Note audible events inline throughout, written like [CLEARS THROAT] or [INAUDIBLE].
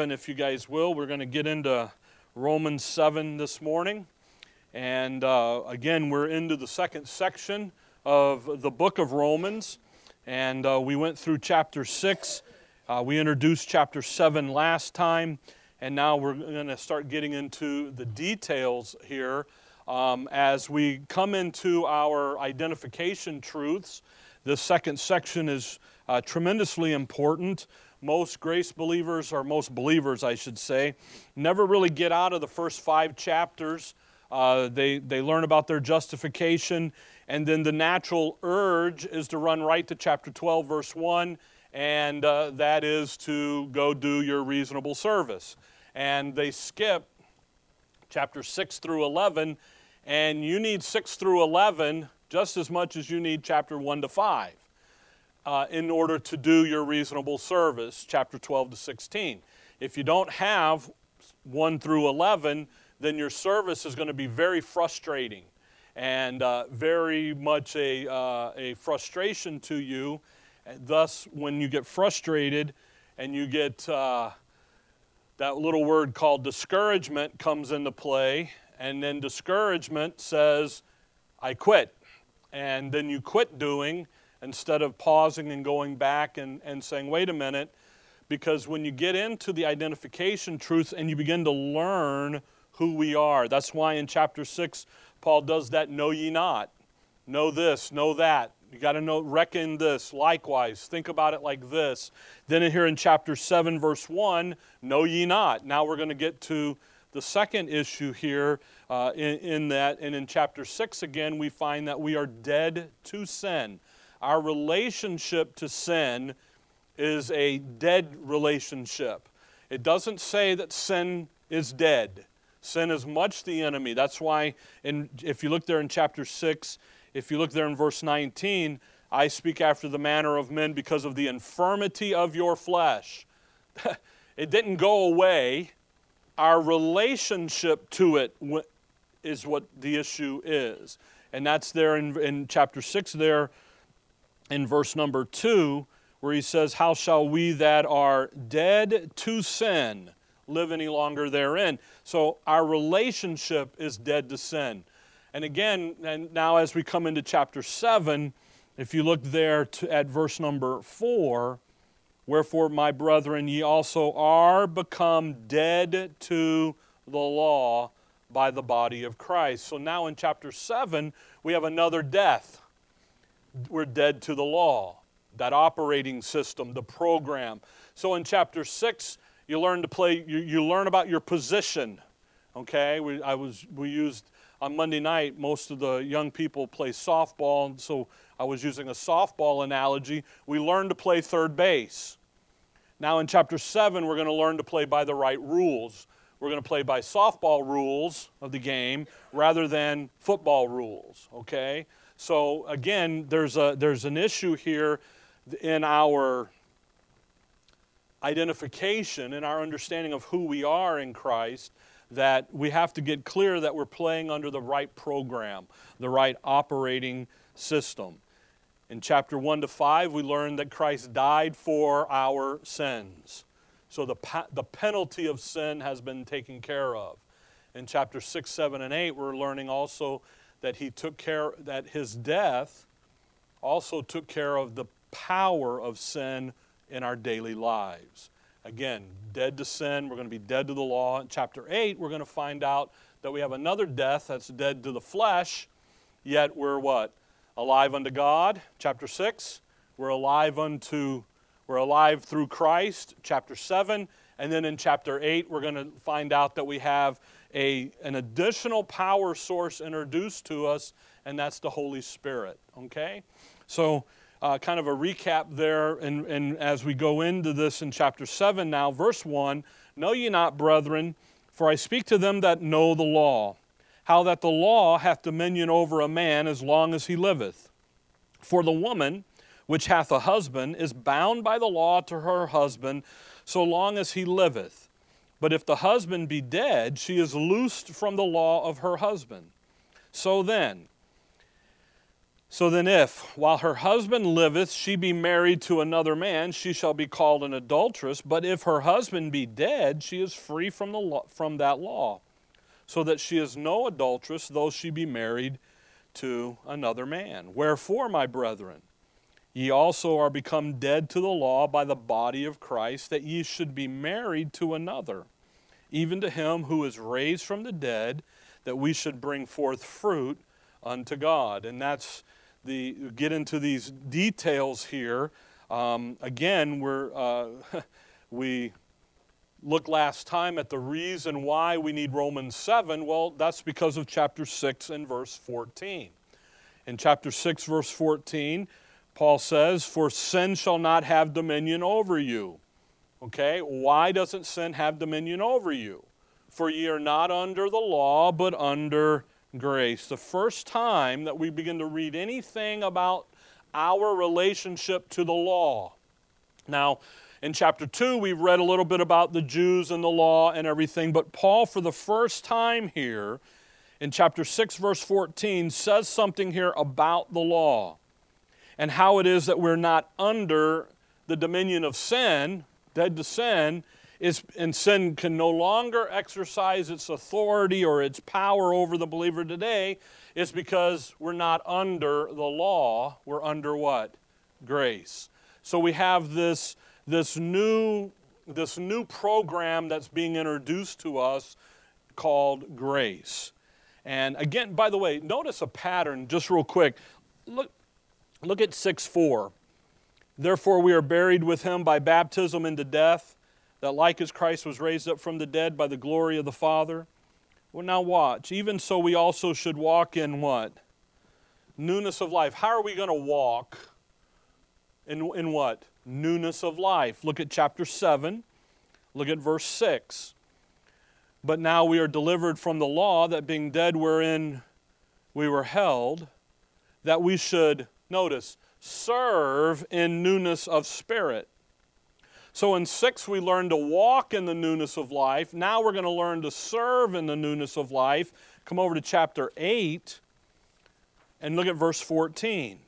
And if you guys will, we're going to get into Romans 7 this morning. And uh, again, we're into the second section of the book of Romans. And uh, we went through chapter 6. Uh, we introduced chapter 7 last time. And now we're going to start getting into the details here um, as we come into our identification truths. This second section is uh, tremendously important most grace believers, or most believers, I should say, never really get out of the first five chapters. Uh, they, they learn about their justification, and then the natural urge is to run right to chapter 12, verse 1, and uh, that is to go do your reasonable service. And they skip chapter 6 through 11, and you need 6 through 11 just as much as you need chapter 1 to 5 uh, in order to do your reasonable service, chapter 12 to 16. If you don't have 1 through 11, then your service is going to be very frustrating and uh, very much a, uh, a frustration to you. And thus, when you get frustrated and you get uh, that little word called discouragement comes into play, and then discouragement says, I quit. And then you quit doing, instead of pausing and going back and, and saying, wait a minute, because when you get into the identification truth and you begin to learn who we are, that's why in chapter 6, Paul does that know ye not. Know this, know that. You got to know, reckon this. Likewise, think about it like this. Then here in chapter 7, verse 1, know ye not. Now we're going to get to the second issue here uh, in, in that. And in chapter 6, again, we find that we are dead to sin. Our relationship to sin is a dead relationship. It doesn't say that sin is dead. Sin is much the enemy. That's why, in, if you look there in chapter 6, if you look there in verse 19, I speak after the manner of men because of the infirmity of your flesh. [LAUGHS] it didn't go away. Our relationship to it is what the issue is. And that's there in, in chapter 6 there in verse number 2, where he says, How shall we that are dead to sin live any longer therein? So our relationship is dead to sin. And again, and now as we come into chapter 7, if you look there to, at verse number 4, Wherefore, my brethren, ye also are become dead to the law by the body of Christ. So now in chapter 7, we have another death we're dead to the law, that operating system, the program. So in chapter 6, you learn to play, you, you learn about your position. Okay, we, I was, we used on Monday night, most of the young people play softball, and so I was using a softball analogy. We learn to play third base. Now, in chapter 7, we're going to learn to play by the right rules. We're going to play by softball rules of the game rather than football rules, okay? So again, there's, a, there's an issue here in our identification, in our understanding of who we are in Christ, that we have to get clear that we're playing under the right program, the right operating system. In chapter 1 to 5, we learned that Christ died for our sins. So the, the penalty of sin has been taken care of. In chapter 6, 7, and 8, we're learning also that he took care, that his death also took care of the power of sin in our daily lives. Again, dead to sin, we're going to be dead to the law. In chapter 8, we're going to find out that we have another death that's dead to the flesh, yet we're what? Alive unto God. Chapter 6, we're alive unto, we're alive through Christ. Chapter 7, and then in chapter 8, we're going to find out that we have a, an additional power source introduced to us, and that's the Holy Spirit. Okay? So, uh, kind of a recap there, and, and as we go into this in chapter 7 now, verse 1 Know ye not, brethren, for I speak to them that know the law, how that the law hath dominion over a man as long as he liveth. For the woman which hath a husband is bound by the law to her husband so long as he liveth. But if the husband be dead, she is loosed from the law of her husband. So then, So then, if, while her husband liveth, she be married to another man, she shall be called an adulteress. But if her husband be dead, she is free from, the law, from that law, so that she is no adulteress, though she be married to another man. Wherefore, my brethren, ye also are become dead to the law by the body of Christ, that ye should be married to another, even to him who is raised from the dead, that we should bring forth fruit unto God. And that's the get into these details here. Um, again, we're uh, [LAUGHS] we last time at the reason why we need Romans 7. Well, that's because of chapter 6 and verse 14. In chapter 6, verse 14, Paul says, For sin shall not have dominion over you. Okay, why doesn't sin have dominion over you? For ye are not under the law, but under grace. The first time that we begin to read anything about our relationship to the law. Now, in chapter 2, we've read a little bit about the Jews and the law and everything, but Paul, for the first time here, in chapter 6, verse 14, says something here about the law and how it is that we're not under the dominion of sin, dead to sin, is, and sin can no longer exercise its authority or its power over the believer today, is because we're not under the law. We're under what? Grace. So we have this, this, new, this new program that's being introduced to us called grace. And again, by the way, notice a pattern just real quick. Look, look at 6 4. Therefore, we are buried with him by baptism into death that like as Christ was raised up from the dead by the glory of the Father. Well, now watch. Even so, we also should walk in what? Newness of life. How are we going to walk in, in what? Newness of life. Look at chapter 7. Look at verse 6. But now we are delivered from the law, that being dead wherein we were held, that we should, notice, serve in newness of spirit. So in six, we learned to walk in the newness of life. Now we're going to learn to serve in the newness of life. Come over to chapter 8 and look at verse 14.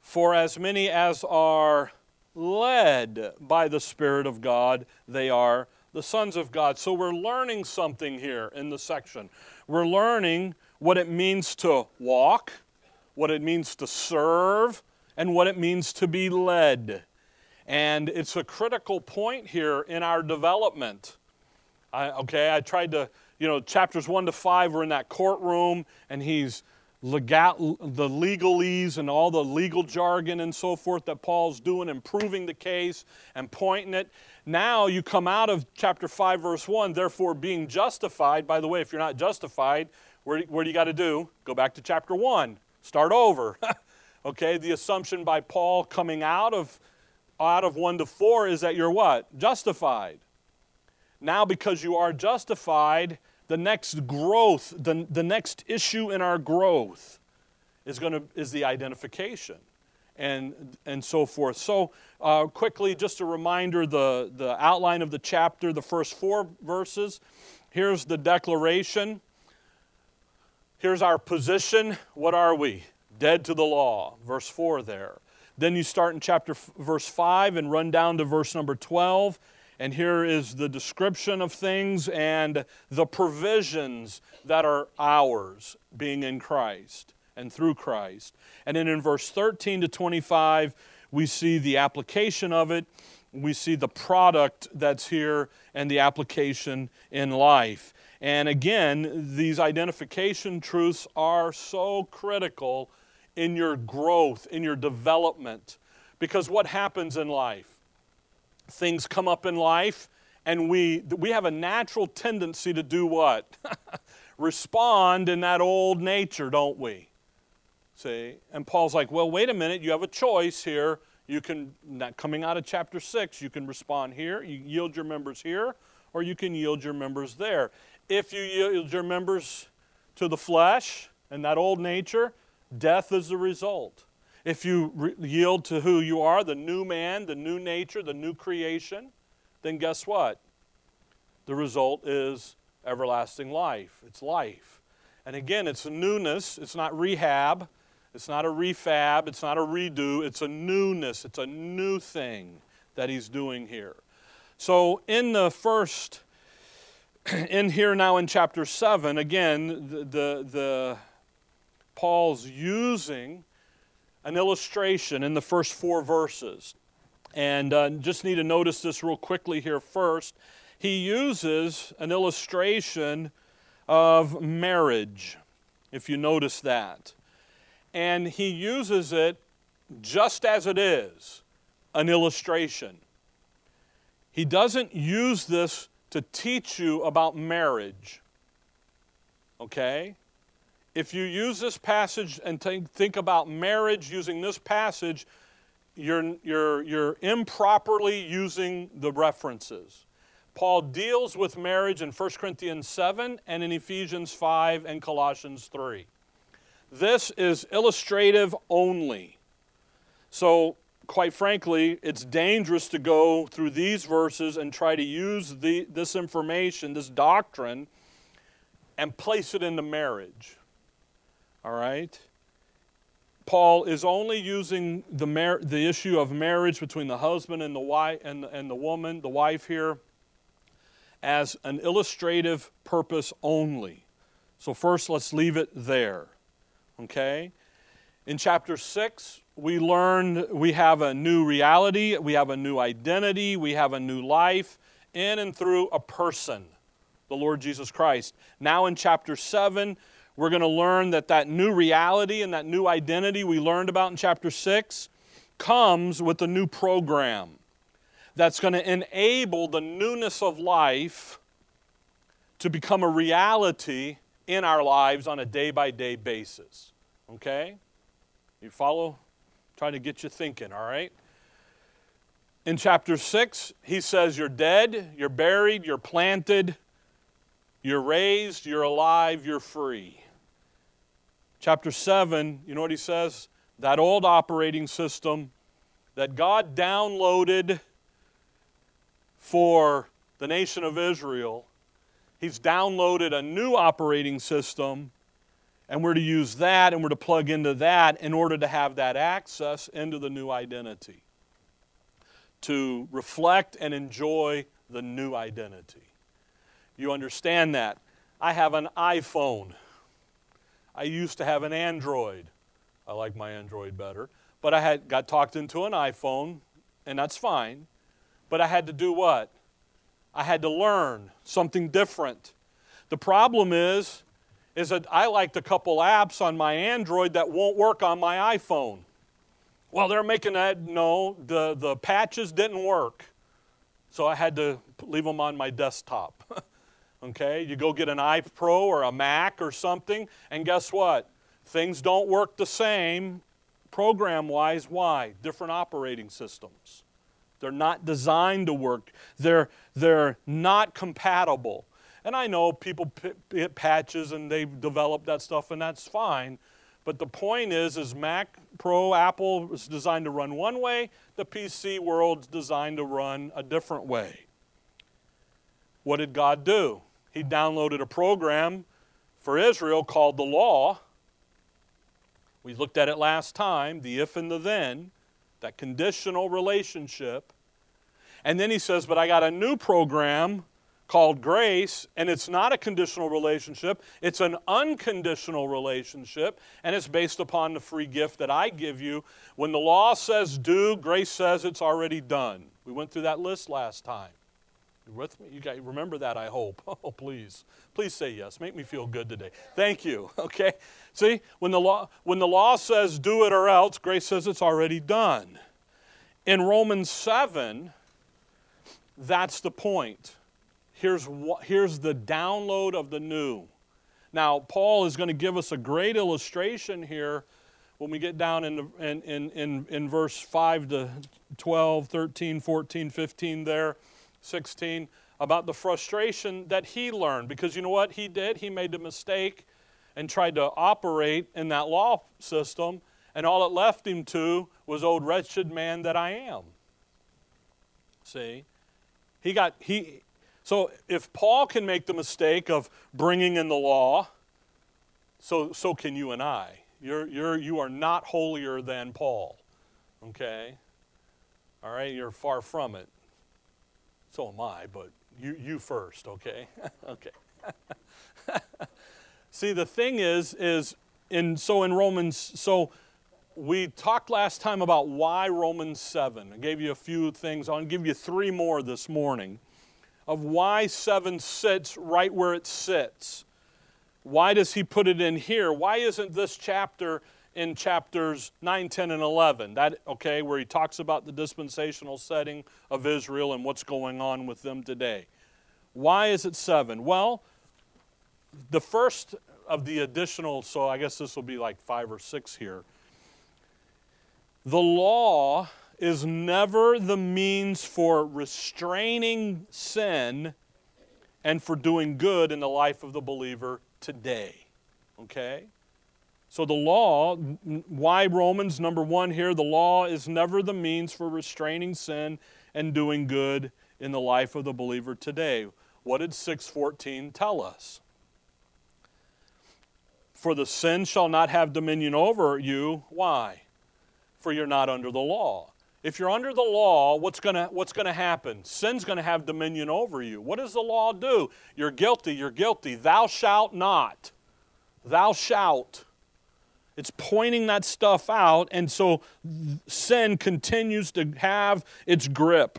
For as many as are led by the Spirit of God, they are the sons of God. So we're learning something here in the section. We're learning what it means to walk, what it means to serve, and what it means to be led. And it's a critical point here in our development. I, okay, I tried to, you know, chapters 1 to 5, we're in that courtroom, and he's legal, the legalese and all the legal jargon and so forth that Paul's doing, improving the case and pointing it. Now you come out of chapter 5, verse 1, therefore being justified. By the way, if you're not justified, where, where do you got to do? Go back to chapter 1, start over. [LAUGHS] okay, the assumption by Paul coming out of out of 1 to 4 is that you're what? Justified. Now, because you are justified, the next growth, the, the next issue in our growth is, gonna, is the identification and, and so forth. So, uh, quickly, just a reminder the, the outline of the chapter, the first four verses. Here's the declaration. Here's our position. What are we? Dead to the law. Verse 4 there. Then you start in chapter verse 5 and run down to verse number 12. And here is the description of things and the provisions that are ours being in Christ and through Christ. And then in verse 13 to 25, we see the application of it. We see the product that's here and the application in life. And again, these identification truths are so critical in your growth, in your development. Because what happens in life? Things come up in life, and we, we have a natural tendency to do what? [LAUGHS] Respond in that old nature, don't we? See? And Paul's like, well, wait a minute, you have a choice here. You can, not coming out of chapter 6, you can respond here, you yield your members here, or you can yield your members there. If you yield your members to the flesh and that old nature, Death is the result. If you re- yield to who you are, the new man, the new nature, the new creation, then guess what? The result is everlasting life. It's life. And again, it's newness, it's not rehab. It's not a refab, it's not a redo, it's a newness, it's a new thing that he's doing here. So, in the first, [CLEARS THROAT] in here now in chapter 7, again, the, the, the Paul's using an illustration in the first four verses. And uh, just need to notice this real quickly here first. He uses an illustration of marriage, if you notice that. And he uses it just as it is an illustration. He doesn't use this to teach you about marriage. Okay? If you use this passage and think about marriage using this passage, you're, you're, you're improperly using the references. Paul deals with marriage in 1 Corinthians 7 and in Ephesians 5 and Colossians 3. This is illustrative only. So, quite frankly, it's dangerous to go through these verses and try to use the, this information, this doctrine, and place it into marriage. All right? Paul is only using the, mar- the issue of marriage between the husband and the, wife, and, and the woman, the wife here, as an illustrative purpose only. So, first, let's leave it there. Okay? In chapter 6, we learned we have a new reality, we have a new identity, we have a new life in and through a person, the Lord Jesus Christ. Now, in chapter 7, we're going to learn that that new reality and that new identity we learned about in chapter 6 comes with a new program that's going to enable the newness of life to become a reality in our lives on a day by day basis. Okay? You follow? Trying to get you thinking, all right? In chapter 6, he says, You're dead, you're buried, you're planted, you're raised, you're alive, you're free. Chapter 7, you know what he says? That old operating system that God downloaded for the nation of Israel, he's downloaded a new operating system, and we're to use that and we're to plug into that in order to have that access into the new identity, to reflect and enjoy the new identity. You understand that? I have an iPhone. I used to have an Android. I like my Android better. But I had got talked into an iPhone, and that's fine. But I had to do what? I had to learn something different. The problem is, is that I liked a couple apps on my Android that won't work on my iPhone. Well, they're making that, no, the, the patches didn't work. So I had to leave them on my desktop. [LAUGHS] Okay, you go get an iPro or a Mac or something, and guess what? Things don't work the same program wise. Why? Different operating systems. They're not designed to work, they're, they're not compatible. And I know people hit patches and they develop that stuff, and that's fine. But the point is, is Mac Pro, Apple is designed to run one way, the PC world's designed to run a different way. What did God do? he downloaded a program for Israel called the Law. We looked at it last time the if and the then, that conditional relationship. And then he says, But I got a new program called grace, and it's not a conditional relationship, it's an unconditional relationship, and it's based upon the free gift that I give you. When the law says do, grace says it's already done. We went through that list last time. You with me? You guys remember that, I hope. [LAUGHS] Oh, please. Please say yes. Make me feel good today. Thank you. [LAUGHS] Okay? See, when the law when the law says do it or else, grace says it's already done. In Romans 7, that's the point. Here's what, here's the download of the new. Now, Paul is going to give us a great illustration here when we get down in, in, in, in, in verse 5 to 12, 13, 14, 15 there 16 about the frustration that he learned. Because you know what he did? He made a mistake and tried to operate in that law system, and all it left him to was, old wretched man that I am. See? He got, he, so if Paul can make the mistake of bringing in the law, so, so can you and I. You're, you're, you are not holier than Paul. Okay? All right? You're far from it. So am I, but you, you first, okay? [LAUGHS] okay. [LAUGHS] See, the thing is, is in so in Romans, so we talked last time about why Romans 7. I gave you a few things. I'll give you three more this morning of why 7 sits right where it sits. Why does he put it in here? Why isn't this chapter in chapters 9, 10, and 11? That, okay, where he talks about the dispensational setting of Israel and what's going on with them today. Why is it 7? Well, the first of the additional, so I guess this will be like five or six here. The law is never the means for restraining sin and for doing good in the life of the believer today. Okay? So the law, why Romans number one here, the law is never the means for restraining sin and doing good in the life of the believer today. What did 614 tell us? For the sin shall not have dominion over you. Why? For you're not under the law. If you're under the law, what's going what's to happen? Sin's going to have dominion over you. What does the law do? You're guilty, you're guilty. Thou shalt not. Thou shalt. It's pointing that stuff out, and so sin continues to have its grip.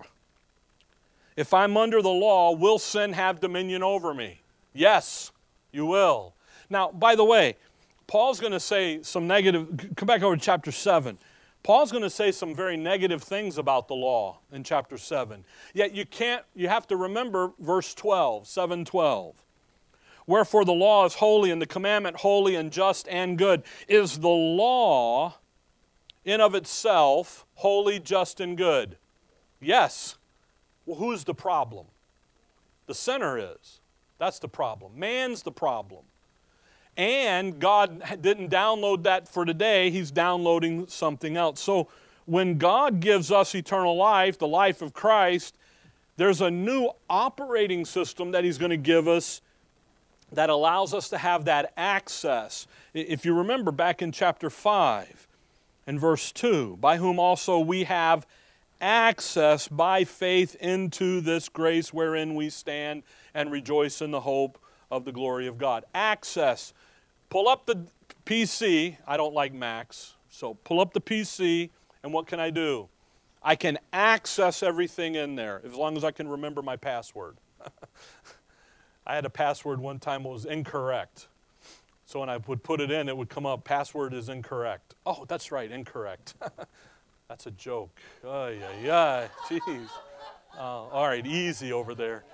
If I'm under the law, will sin have dominion over me? Yes, you will. Now, by the way, Paul's going to say some negative, come back over to chapter 7. Paul's going to say some very negative things about the law in chapter 7. Yet you can't, you have to remember verse 12, 712. Wherefore the law is holy and the commandment holy and just and good. Is the law in of itself holy, just, and good? Yes. Well, who's the problem? The sinner is. That's the problem. Man's the problem. And God didn't download that for today, He's downloading something else. So when God gives us eternal life, the life of Christ, there's a new operating system that He's going to give us that allows us to have that access. If you remember back in chapter 5 and verse 2, by whom also we have access by faith into this grace wherein we stand and rejoice in the hope of the glory of God. Access. Pull up the PC. I don't like Macs. So pull up the PC, and what can I do? I can access everything in there as long as I can remember my password. [LAUGHS] I had a password one time that was incorrect. So when I would put it in, it would come up, password is incorrect. Oh, that's right, incorrect. [LAUGHS] that's a joke. Oh, yeah, yeah, jeez. Oh, all right, easy over there.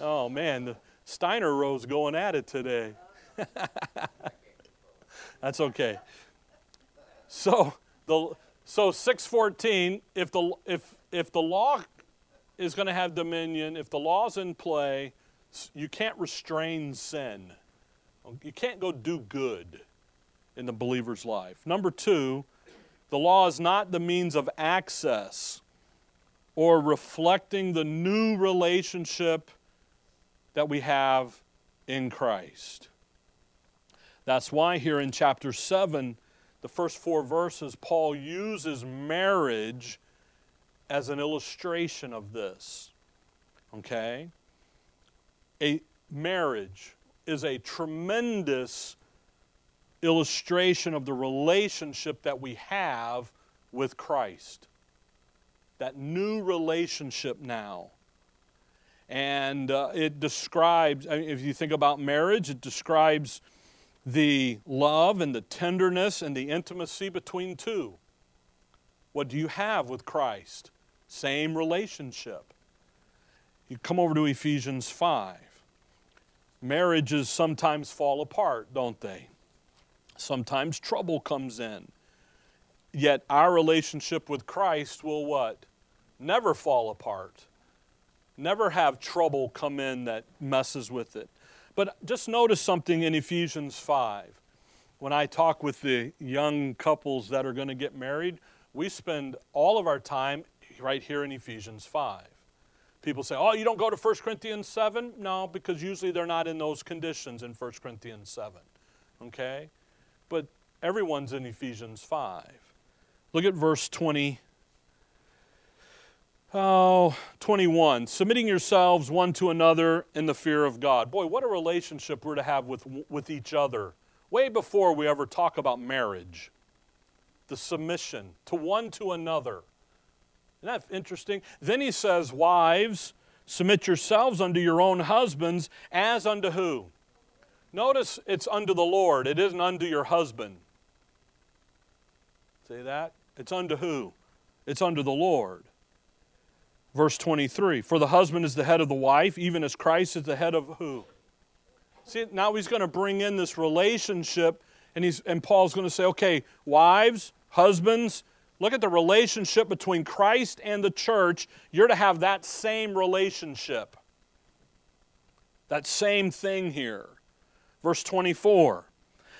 Oh, man, the Steiner row's going at it today. [LAUGHS] that's okay. So, the, so 614, if the, if, if the law is going to have dominion, if the law's in play, you can't restrain sin. You can't go do good in the believer's life. Number two, the law is not the means of access or reflecting the new relationship that we have in Christ. That's why here in chapter 7, the first four verses, Paul uses marriage as an illustration of this. Okay? A marriage is a tremendous illustration of the relationship that we have with Christ. That new relationship now. And uh, it describes, I mean, if you think about marriage, it describes the love and the tenderness and the intimacy between two. What do you have with Christ? Same relationship. You come over to Ephesians 5 marriages sometimes fall apart, don't they? Sometimes trouble comes in. Yet our relationship with Christ will what? Never fall apart. Never have trouble come in that messes with it. But just notice something in Ephesians 5. When I talk with the young couples that are going to get married, we spend all of our time right here in Ephesians 5. People say, oh, you don't go to 1 Corinthians 7? No, because usually they're not in those conditions in 1 Corinthians 7. Okay? But everyone's in Ephesians 5. Look at verse 20. Oh, 21. Submitting yourselves one to another in the fear of God. Boy, what a relationship we're to have with, with each other. Way before we ever talk about marriage. The submission to one to another. Isn't that interesting? Then he says, Wives, submit yourselves unto your own husbands as unto who? Notice it's unto the Lord, it isn't unto your husband. Say that? It's unto who? It's unto the Lord. Verse 23 For the husband is the head of the wife, even as Christ is the head of who? See, now he's going to bring in this relationship, and, he's, and Paul's going to say, okay, wives, husbands, look at the relationship between Christ and the church. You're to have that same relationship, that same thing here. Verse 24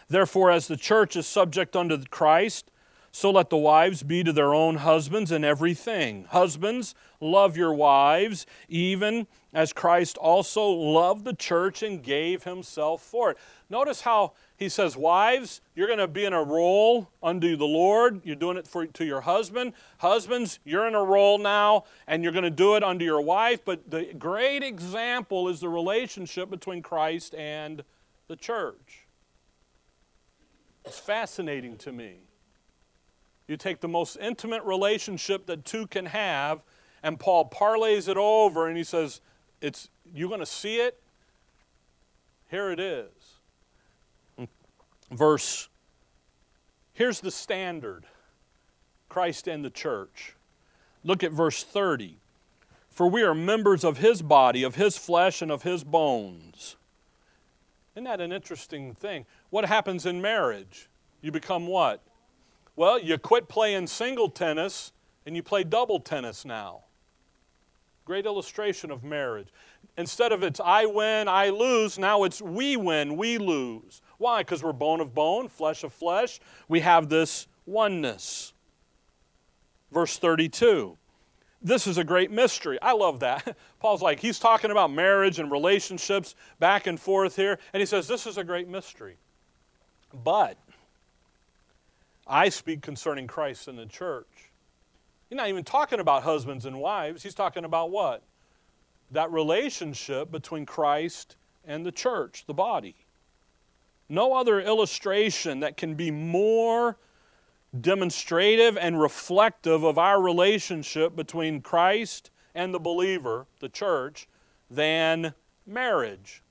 Therefore, as the church is subject unto Christ, so let the wives be to their own husbands in everything. Husbands, love your wives, even as Christ also loved the church and gave himself for it. Notice how he says, Wives, you're going to be in a role unto the Lord. You're doing it for, to your husband. Husbands, you're in a role now, and you're going to do it unto your wife. But the great example is the relationship between Christ and the church. It's fascinating to me. You take the most intimate relationship that two can have, and Paul parlays it over and he says, It's you're going to see it. Here it is. Verse, here's the standard Christ and the church. Look at verse 30. For we are members of his body, of his flesh, and of his bones. Isn't that an interesting thing? What happens in marriage? You become what? Well, you quit playing single tennis and you play double tennis now. Great illustration of marriage. Instead of it's I win, I lose, now it's we win, we lose. Why? Because we're bone of bone, flesh of flesh. We have this oneness. Verse 32. This is a great mystery. I love that. [LAUGHS] Paul's like, he's talking about marriage and relationships back and forth here, and he says, This is a great mystery. But I speak concerning Christ and the church. He's not even talking about husbands and wives. He's talking about what? That relationship between Christ and the church, the body. No other illustration that can be more demonstrative and reflective of our relationship between Christ and the believer, the church, than marriage.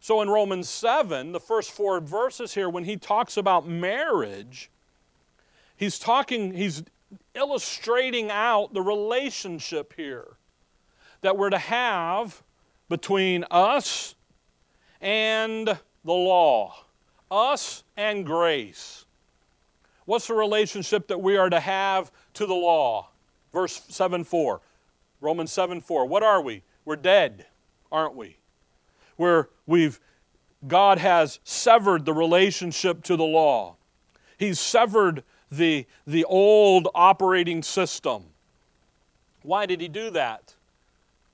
So in Romans 7, the first four verses here, when he talks about marriage, He's talking, he's illustrating out the relationship here that we're to have between us and the law, us and grace. What's the relationship that we are to have to the law? Verse 7 4. Romans 7 4. What are we? We're dead, aren't we? Where we've God has severed the relationship to the law. He's severed the, the old operating system. Why did he do that?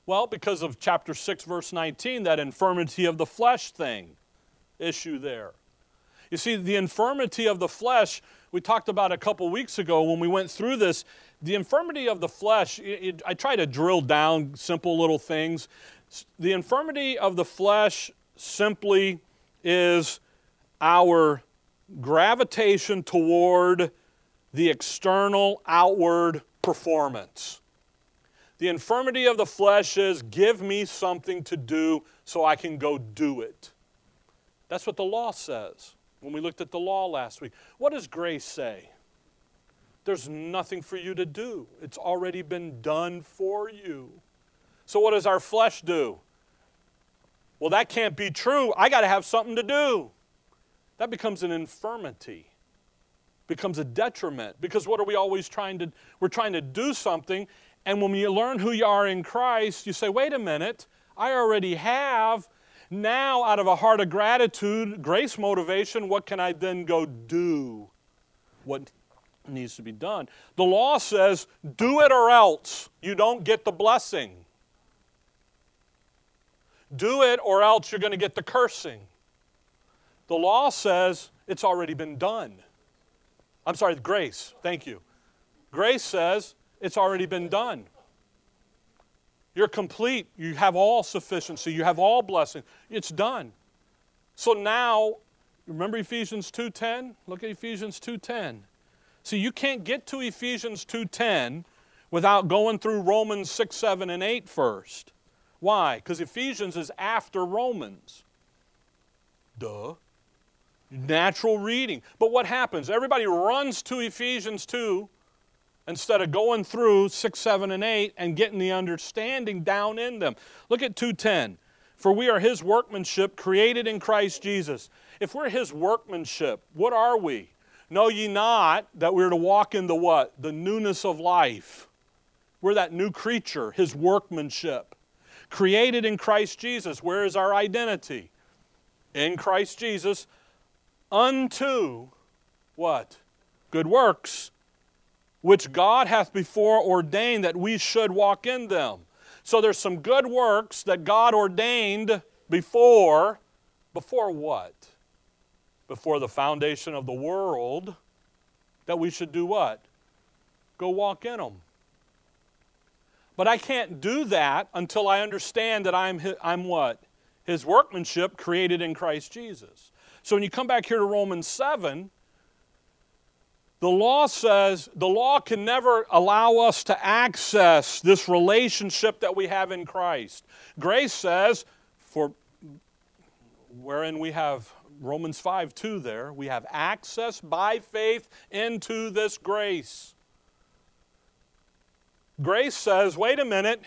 Well, because of chapter 6, verse 19, that infirmity of the flesh thing issue there. You see, the infirmity of the flesh, we talked about a couple weeks ago when we went through this. The infirmity of the flesh, it, I try to drill down simple little things. The infirmity of the flesh simply is our gravitation toward the external, outward performance. The infirmity of the flesh is give me something to do so I can go do it. That's what the law says when we looked at the law last week. What does grace say? There's nothing for you to do, it's already been done for you. So, what does our flesh do? Well, that can't be true. I got to have something to do. That becomes an infirmity becomes a detriment because what are we always trying to we're trying to do something and when you learn who you are in Christ you say wait a minute I already have. Now out of a heart of gratitude grace motivation what can I then go do what needs to be done? The law says do it or else you don't get the blessing. Do it or else you're going to get the cursing. The law says it's already been done I'm sorry, grace. Thank you. Grace says it's already been done. You're complete. You have all sufficiency. You have all blessing. It's done. So now, remember Ephesians 2:10? Look at Ephesians 2:10. See, you can't get to Ephesians 2:10 without going through Romans 6, 7, and 8 first. Why? Because Ephesians is after Romans. Duh. Natural reading. But what happens? Everybody runs to Ephesians 2 instead of going through 6, 7, and 8 and getting the understanding down in them. Look at 210. For we are his workmanship created in Christ Jesus. If we're his workmanship, what are we? Know ye not that we're to walk in the what? The newness of life. We're that new creature, his workmanship. Created in Christ Jesus. Where is our identity? In Christ Jesus unto what? Good works, which God hath before ordained that we should walk in them. So there's some good works that God ordained before. Before what? Before the foundation of the world, that we should do what? Go walk in them. But I can't do that until I understand that I'm, I'm what? His workmanship created in Christ Jesus. So when you come back here to Romans 7, the law says the law can never allow us to access this relationship that we have in Christ. Grace says, for wherein we have Romans 5 2 there, we have access by faith into this grace. Grace says, wait a minute,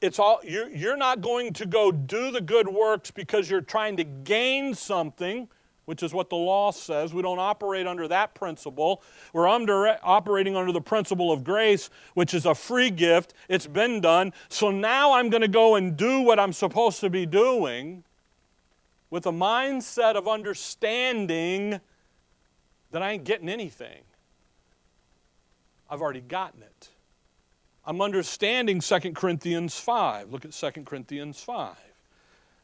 it's all you're, you're not going to go do the good works because you're trying to gain something which is what the law says. We don't operate under that principle. We're under, operating under the principle of grace which is a free gift. It's been done. So now i'm going to go and do what i'm supposed to be doing with a mindset of understanding that i ain't getting anything. I've already gotten it I'm understanding 2 Corinthians 5. Look at 2 Corinthians 5.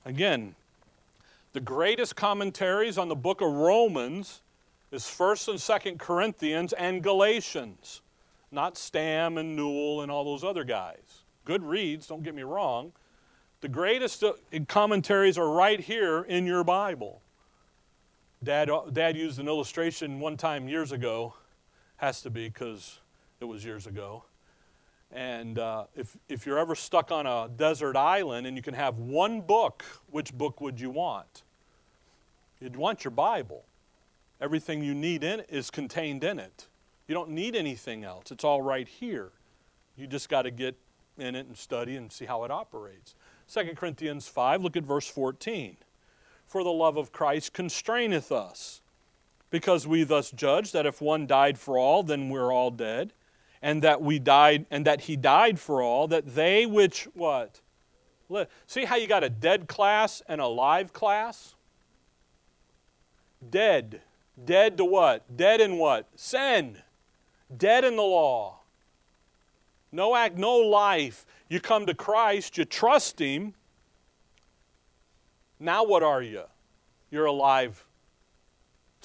Again, the greatest commentaries on the book of Romans is 1st and 2nd Corinthians and Galatians, not Stam and Newell and all those other guys. Good reads, don't get me wrong. The greatest uh, commentaries are right here in your Bible. Dad, uh, Dad used an illustration one time years ago, has to be because it was years ago and uh, if, if you're ever stuck on a desert island and you can have one book, which book would you want? You'd want your Bible. Everything you need in it is contained in it. You don't need anything else. It's all right here. You just got to get in it and study and see how it operates. 2 Corinthians 5, look at verse 14. For the love of Christ constraineth us, because we thus judge that if one died for all, then we're all dead and that we died and that he died for all that they which what? See how you got a dead class and a live class? Dead. Dead to what? Dead in what? Sin. Dead in the law. No act no life. You come to christ you trust him. Now what are you? You're alive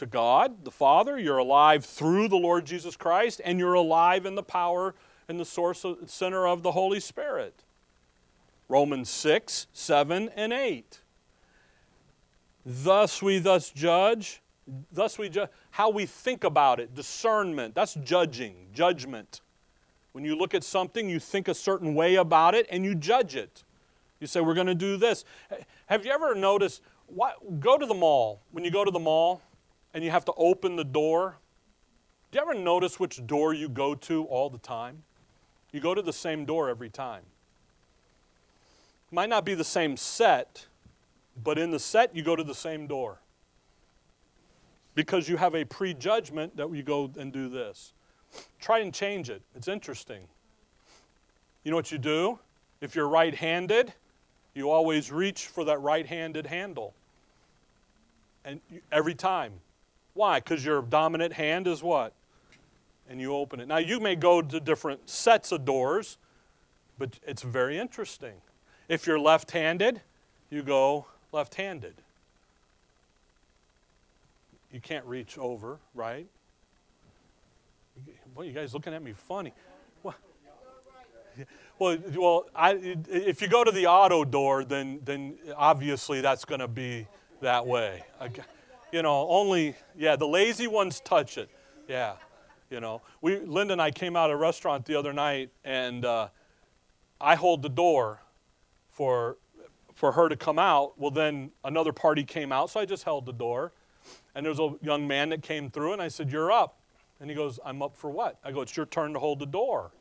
to God, the Father. You're alive through the Lord Jesus Christ, and you're alive in the power and the source of, center of the Holy Spirit. Romans 6, 7, and 8. Thus we thus judge, thus we judge how we think about it, discernment. That's judging, judgment. When you look at something, you think a certain way about it and you judge it. You say, We're going to do this. Have you ever noticed? Why, go to the mall. When you go to the mall, and you have to open the door. Do you ever notice which door you go to all the time? You go to the same door every time. Might not be the same set, but in the set you go to the same door. Because you have a prejudgment that you go and do this. Try and change it. It's interesting. You know what you do? If you're right handed, you always reach for that right handed handle. And every time. Why? Because your dominant hand is what? And you open it. Now, you may go to different sets of doors, but it's very interesting. If you're left handed, you go left handed. you can't reach over, right? Boy, you guys looking at me funny. Well, well, I, if you go to the auto door, then then obviously that's going to be that way. You know, only yeah, the lazy ones touch it. Yeah, you know. We Linda and I came out of a restaurant the other night, and uh, I hold the door for for her to come out. Well, then another party came out, so I just held the door. And there's a young man that came through, and I said, You're up. And he goes, I'm up for what? I go, It's your turn to hold the door.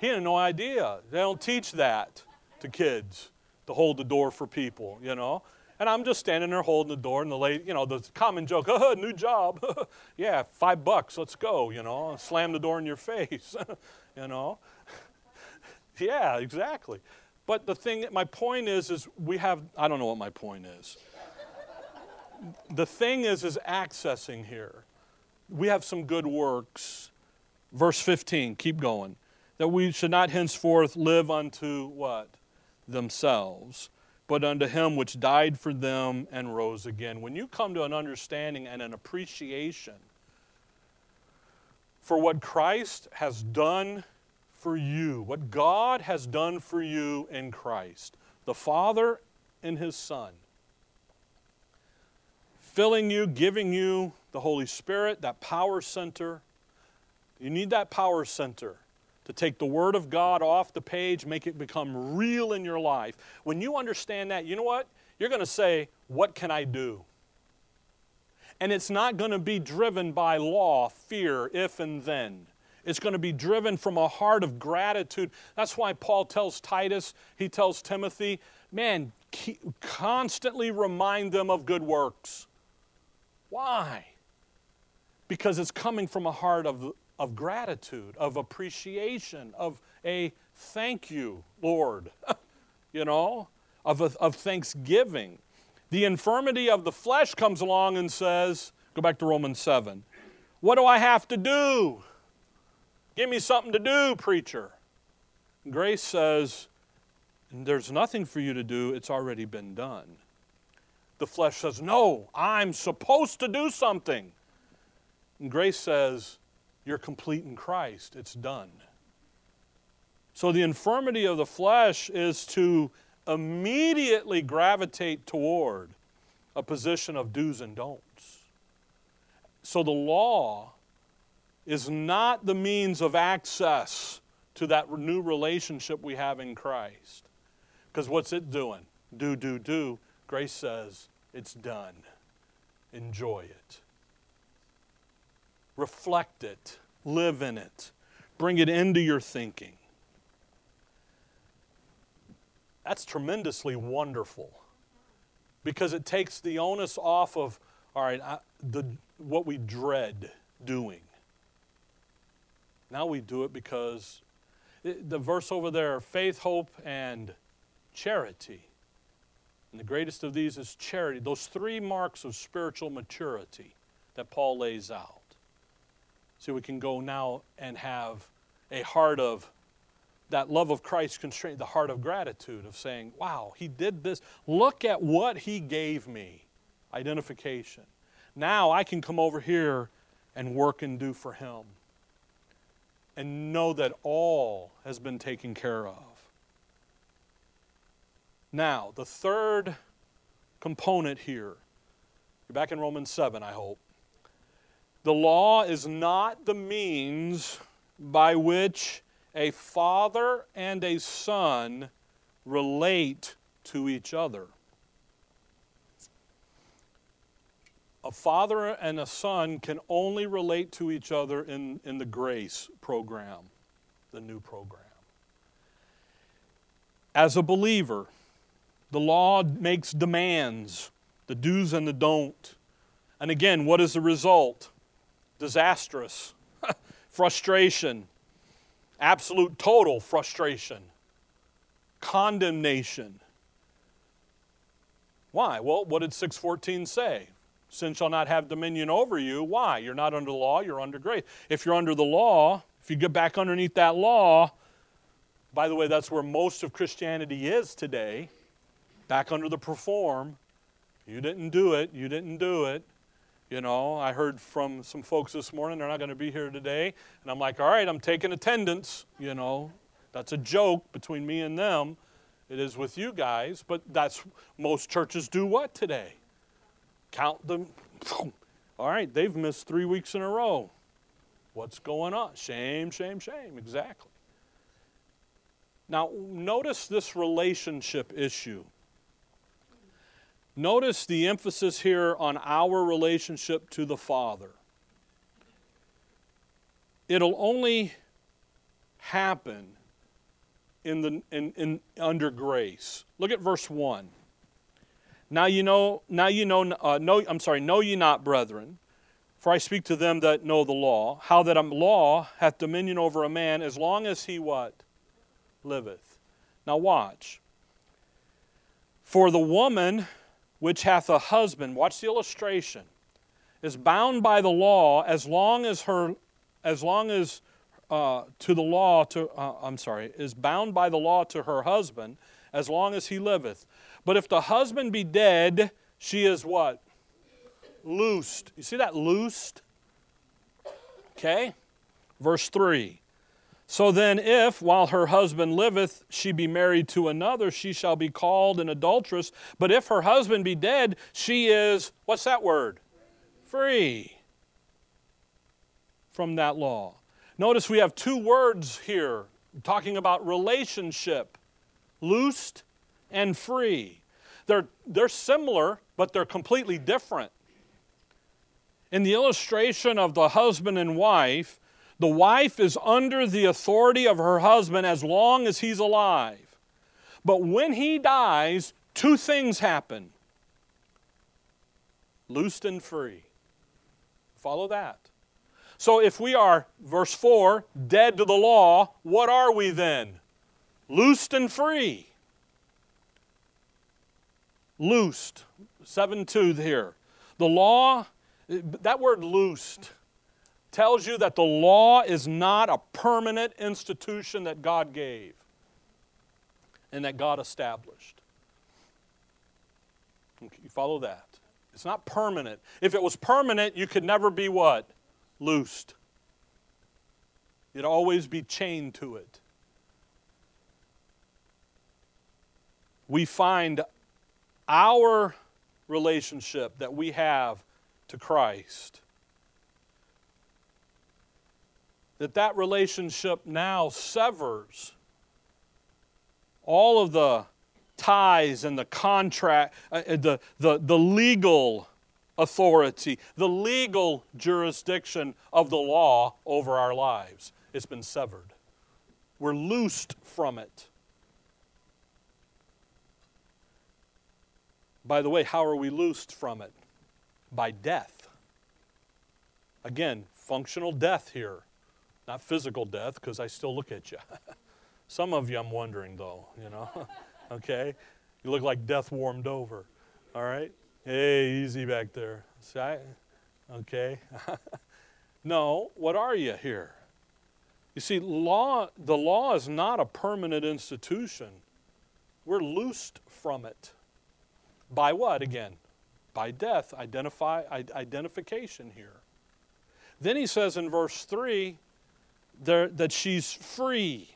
He had no idea. They don't teach that to kids to hold the door for people, you know. And I'm just standing there holding the door, and the lady, you know, the common joke, [LAUGHS] oh, new job. [LAUGHS] yeah, five bucks, let's go, you know. Slam the door in your [LAUGHS] face, you know. yeah, exactly. But the thing, my point is, is we have, I don't know what my point is. the thing is, is accessing here. We have some good works. Verse 15, keep going. That we should not henceforth live unto what? Themselves, but unto him which died for them and rose again. When you come to an understanding and an appreciation for what Christ has done for you, what God has done for you in Christ, the Father and His Son, filling you, giving you the Holy Spirit, that power center. You need that power center to take the Word of God off the page, make it become real in your life. When you understand that, you know what? You're going to say, What can I do? And it's not going to be driven by law, fear, if and then. It's going to be driven from a heart of gratitude. That's why Paul tells Titus, he tells Timothy, man, constantly remind them of good works. Why? Because it's coming from a heart of, of gratitude, of appreciation, of a thank you, Lord, [LAUGHS] you know, of, a, of thanksgiving. The infirmity of the flesh comes along and says, go back to Romans 7. What do I have to do? Give me something to do, preacher. Grace says, There's nothing for you to do, it's already been done. The flesh says, No, I'm supposed to do something. And grace says, You're complete in Christ, it's done. So the infirmity of the flesh is to immediately gravitate toward a position of do's and don'ts. So the law is not the means of access to that new relationship we have in Christ. Because what's it doing? Do, do, do. Grace says it's done. Enjoy it. Reflect it. Live in it. Bring it into your thinking. That's tremendously wonderful because it takes the onus off of, all right, I, the, what we dread doing. Now we do it because eh, the verse over there faith, hope, and charity. And the greatest of these is charity. Those three marks of spiritual maturity that Paul lays out. So we can go now and have a heart of that love of Christ constrained, the heart of gratitude, of saying, wow, he did this. Look at what he gave me. Identification. Now I can come over here and work and do for him and know that all has been taken care of. Now, the third component here, you're back in Romans 7, I hope. The law is not the means by which a father and a son relate to each other. a father and a son can only relate to each other in, in the grace program, the new program. As a believer, the law makes demands, the do's and the don't. And again, what is the result? Disastrous, [LAUGHS] frustration, absolute total frustration, condemnation. Why? Well, what did 614 say? Sin shall not have dominion over you. Why? You're not under the law, you're under grace. If you're under the law, if you get back underneath that law, by the way, that's where most of Christianity is today, back under the perform. You didn't do it, you didn't do it. You know, I heard from some folks this morning they're not going to be here today. And I'm like, all right, I'm taking attendance. You know, that's a joke between me and them. It is with you guys, but that's most churches do what today? Count them. All right, they've missed three weeks in a row. What's going on? Shame, shame, shame. Exactly. Now, notice this relationship issue. Notice the emphasis here on our relationship to the Father. It'll only happen in the, in, in, under grace. Look at verse 1. Now you know, now you know, uh, know, I'm sorry, know ye not, brethren, for I speak to them that know the law, how that a law hath dominion over a man as long as he what? Liveth. Now watch. For the woman which hath a husband, watch the illustration, is bound by the law as long as her, as long as uh, to the law to uh, I'm sorry, is bound by the law to her husband as long as he liveth. But if the husband be dead, she is what? Loosed. You see that loosed? Okay? Verse 3. So then, if while her husband liveth she be married to another, she shall be called an adulteress. But if her husband be dead, she is, what's that word? Free from that law. Notice we have two words here talking about relationship loosed and free. They're, they're similar, but they're completely different. In the illustration of the husband and wife, the wife is under the authority of her husband as long as he's alive. But when he dies, two things happen loosed and free. Follow that. So if we are, verse 4, dead to the law, what are we then? Loosed and free. Loosed. 7 2 here. The law, that word loosed tells you that the law is not a permanent institution that God gave and that God established. You follow that? It's not permanent. If it was permanent, you could never be what? loosed. You'd always be chained to it. We find our relationship that we have to Christ. That that relationship now severs all of the ties and the contract, uh, the, the, the legal authority, the legal jurisdiction of the law over our lives. It's been severed. We're loosed from it. By the way, how are we loosed from it? By death. Again, functional death here, not physical death, because I still look at you. [LAUGHS] Some of you I'm wondering, though, you know. [LAUGHS] okay? You look like death warmed over. All right? Hey, easy back there. See, I, okay. [LAUGHS] no, what are you here? You see, law, the law is not a permanent institution. We're loosed from it. By what again? By death, identify, identification here. Then he says in verse 3 there, that she's free.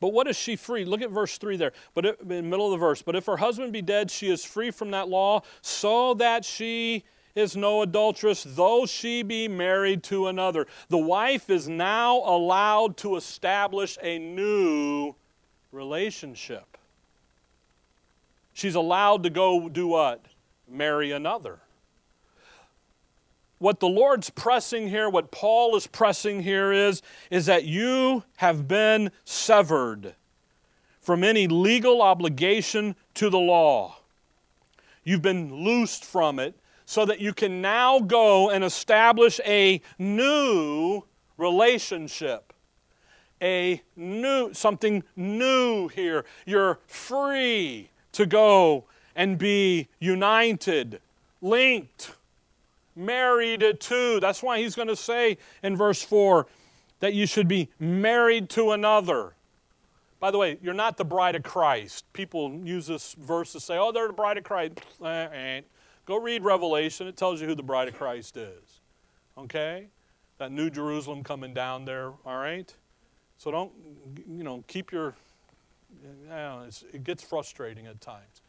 But what is she free? Look at verse 3 there. But in the middle of the verse. But if her husband be dead, she is free from that law, so that she is no adulteress, though she be married to another. The wife is now allowed to establish a new relationship. She's allowed to go do what? Marry another what the Lord's pressing here, what Paul is pressing here is, is that you have been severed from any legal obligation to the law. You've been loosed from it so that you can now go and establish a new relationship. A new, something new here. You're free to go and be united, linked married to. That's why he's going to say in verse 4 that you should be married to another. By the way, you're not the bride of Christ. People use this verse to say, oh, they're the bride of Christ. Eh, eh. Go read Revelation. It tells you who the bride of Christ is. Okay? That new Jerusalem coming down there, all right? So don't, you know, keep your, eh, you know, it gets frustrating at times.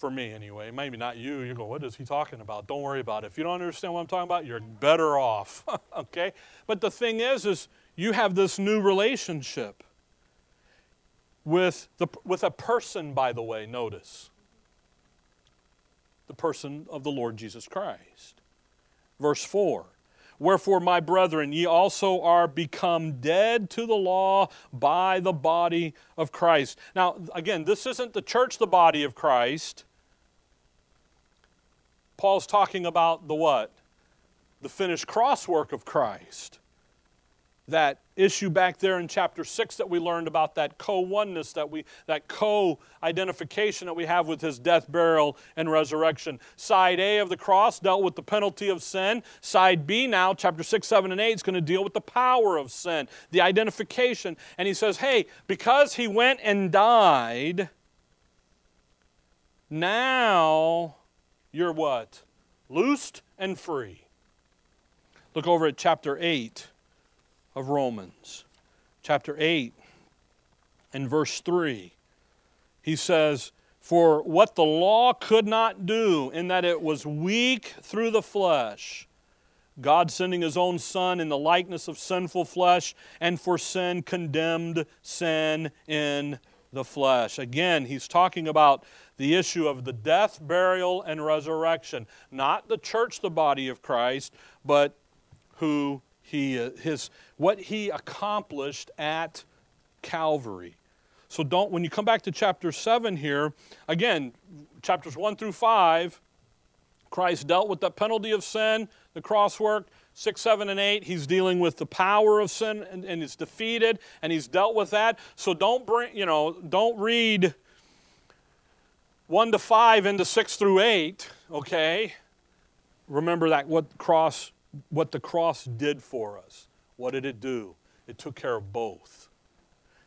For me, anyway. Maybe not you. You go, what is he talking about? Don't worry about it. If you don't understand what I'm talking about, you're better off. [LAUGHS] okay? But the thing is, is you have this new relationship with, the, with a person, by the way, notice. The person of the Lord Jesus Christ. Verse 4 Wherefore, my brethren, ye also are become dead to the law by the body of Christ. Now, again, this isn't the church, the body of Christ. Paul's talking about the what? The finished cross work of Christ. That issue back there in chapter 6 that we learned about that co-oneness that we that co-identification that we have with his death burial and resurrection. Side a of the cross dealt with the penalty of sin. Side b now chapter 6 7 and 8 is going to deal with the power of sin the identification. And he says hey because he went and died now you're what? Loosed and free. Look over at chapter 8 of Romans, chapter 8 and verse 3. He says, For what the law could not do, in that it was weak through the flesh, God sending his own Son in the likeness of sinful flesh, and for sin condemned sin in the flesh. Again, he's talking about the issue of the death, burial, and resurrection. Not the church, the body of Christ, but who he, his, what he accomplished at Calvary. So don't, when you come back to chapter 7 here, again, chapters 1 through 5, Christ dealt with the penalty of sin, the cross work. 6, 7, and 8, he's dealing with the power of sin and, and it's defeated, and he's dealt with that. So don't bring, you know, don't read 1 to 5 into 6 through 8, okay? Remember that what cross what the cross did for us. What did it do? It took care of both.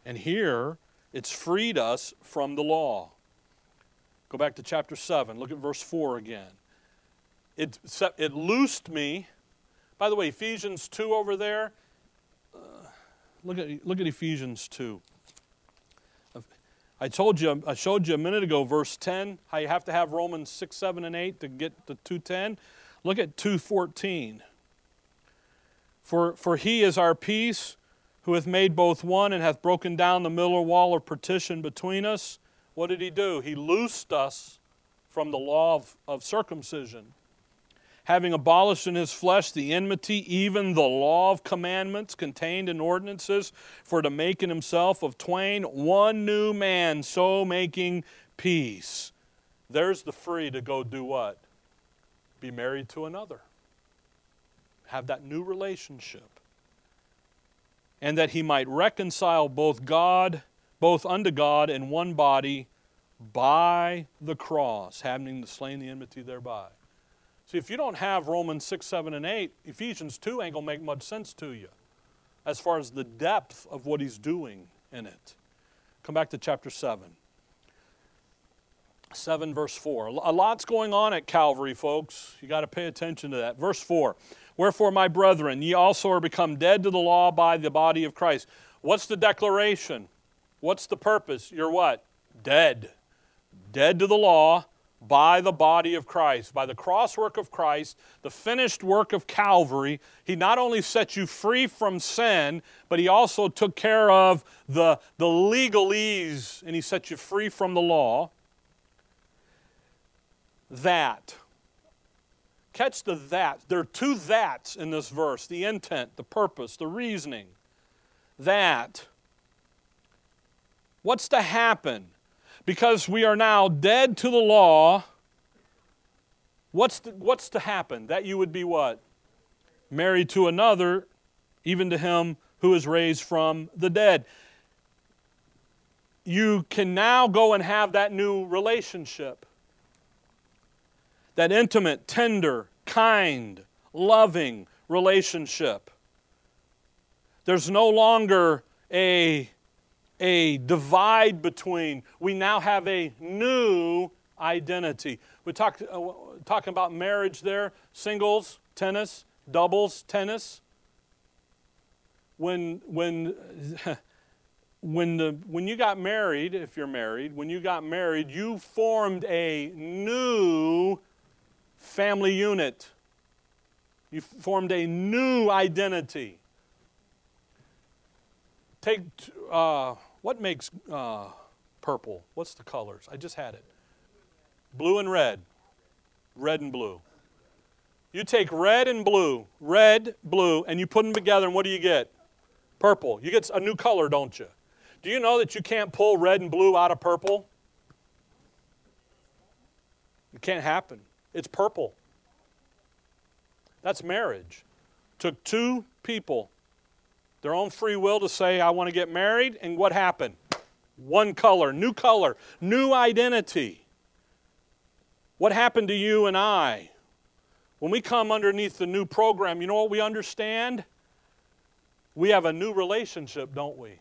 And here, it's freed us from the law. Go back to chapter 7. Look at verse 4 again. It, it loosed me. By the way, Ephesians 2 over there. Uh, look, at, look at Ephesians 2. I told you, I showed you a minute ago, verse 10, how you have to have Romans 6, 7, and 8 to get to 210. Look at 214. For, for he is our peace, who hath made both one and hath broken down the middle wall of partition between us. What did he do? He loosed us from the law of, of circumcision. Having abolished in his flesh the enmity, even the law of commandments contained in ordinances, for to make in himself of twain one new man, so making peace. There's the free to go do what? Be married to another have that new relationship. And that he might reconcile both God, both unto God in one body by the cross, having slain the enmity thereby. See, if you don't have Romans 6, 7, and 8, Ephesians 2 ain't going to make much sense to you as far as the depth of what he's doing in it. Come back to chapter 7. 7 verse 4. A lot's going on at Calvary, folks. You got to pay attention to that. Verse 4. Wherefore, my brethren, ye also are become dead to the law by the body of Christ. What's the declaration? What's the purpose? You're what? Dead. Dead to the law by the body of Christ, by the cross work of Christ, the finished work of Calvary. He not only set you free from sin, but He also took care of the, the legalese and He set you free from the law. That Catch the that. There are two that's in this verse the intent, the purpose, the reasoning. That. What's to happen? Because we are now dead to the law, what's to, what's to happen? That you would be what? Married to another, even to him who is raised from the dead. You can now go and have that new relationship that intimate, tender, kind, loving relationship. There's no longer a, a divide between. We now have a new identity. We talked uh, talking about marriage there, singles, tennis, doubles, tennis. When when [LAUGHS] when the when you got married, if you're married, when you got married, you formed a new family unit. You formed a new identity. Take uh, what makes uh, purple? What's the colors? I just had it. Blue and red. Red and blue. You take red and blue, red, blue, and you put them together, and what do you get? Purple. You get a new color, don't you? Do you know that you can't pull red and blue out of purple? It can't happen. It's purple. That's marriage. Took two people, their own free will, to say, I want to get married, and what happened? One color, new color, new identity. What happened to you and I? When we come underneath the new program, you know what we understand? We have a new relationship, don't we?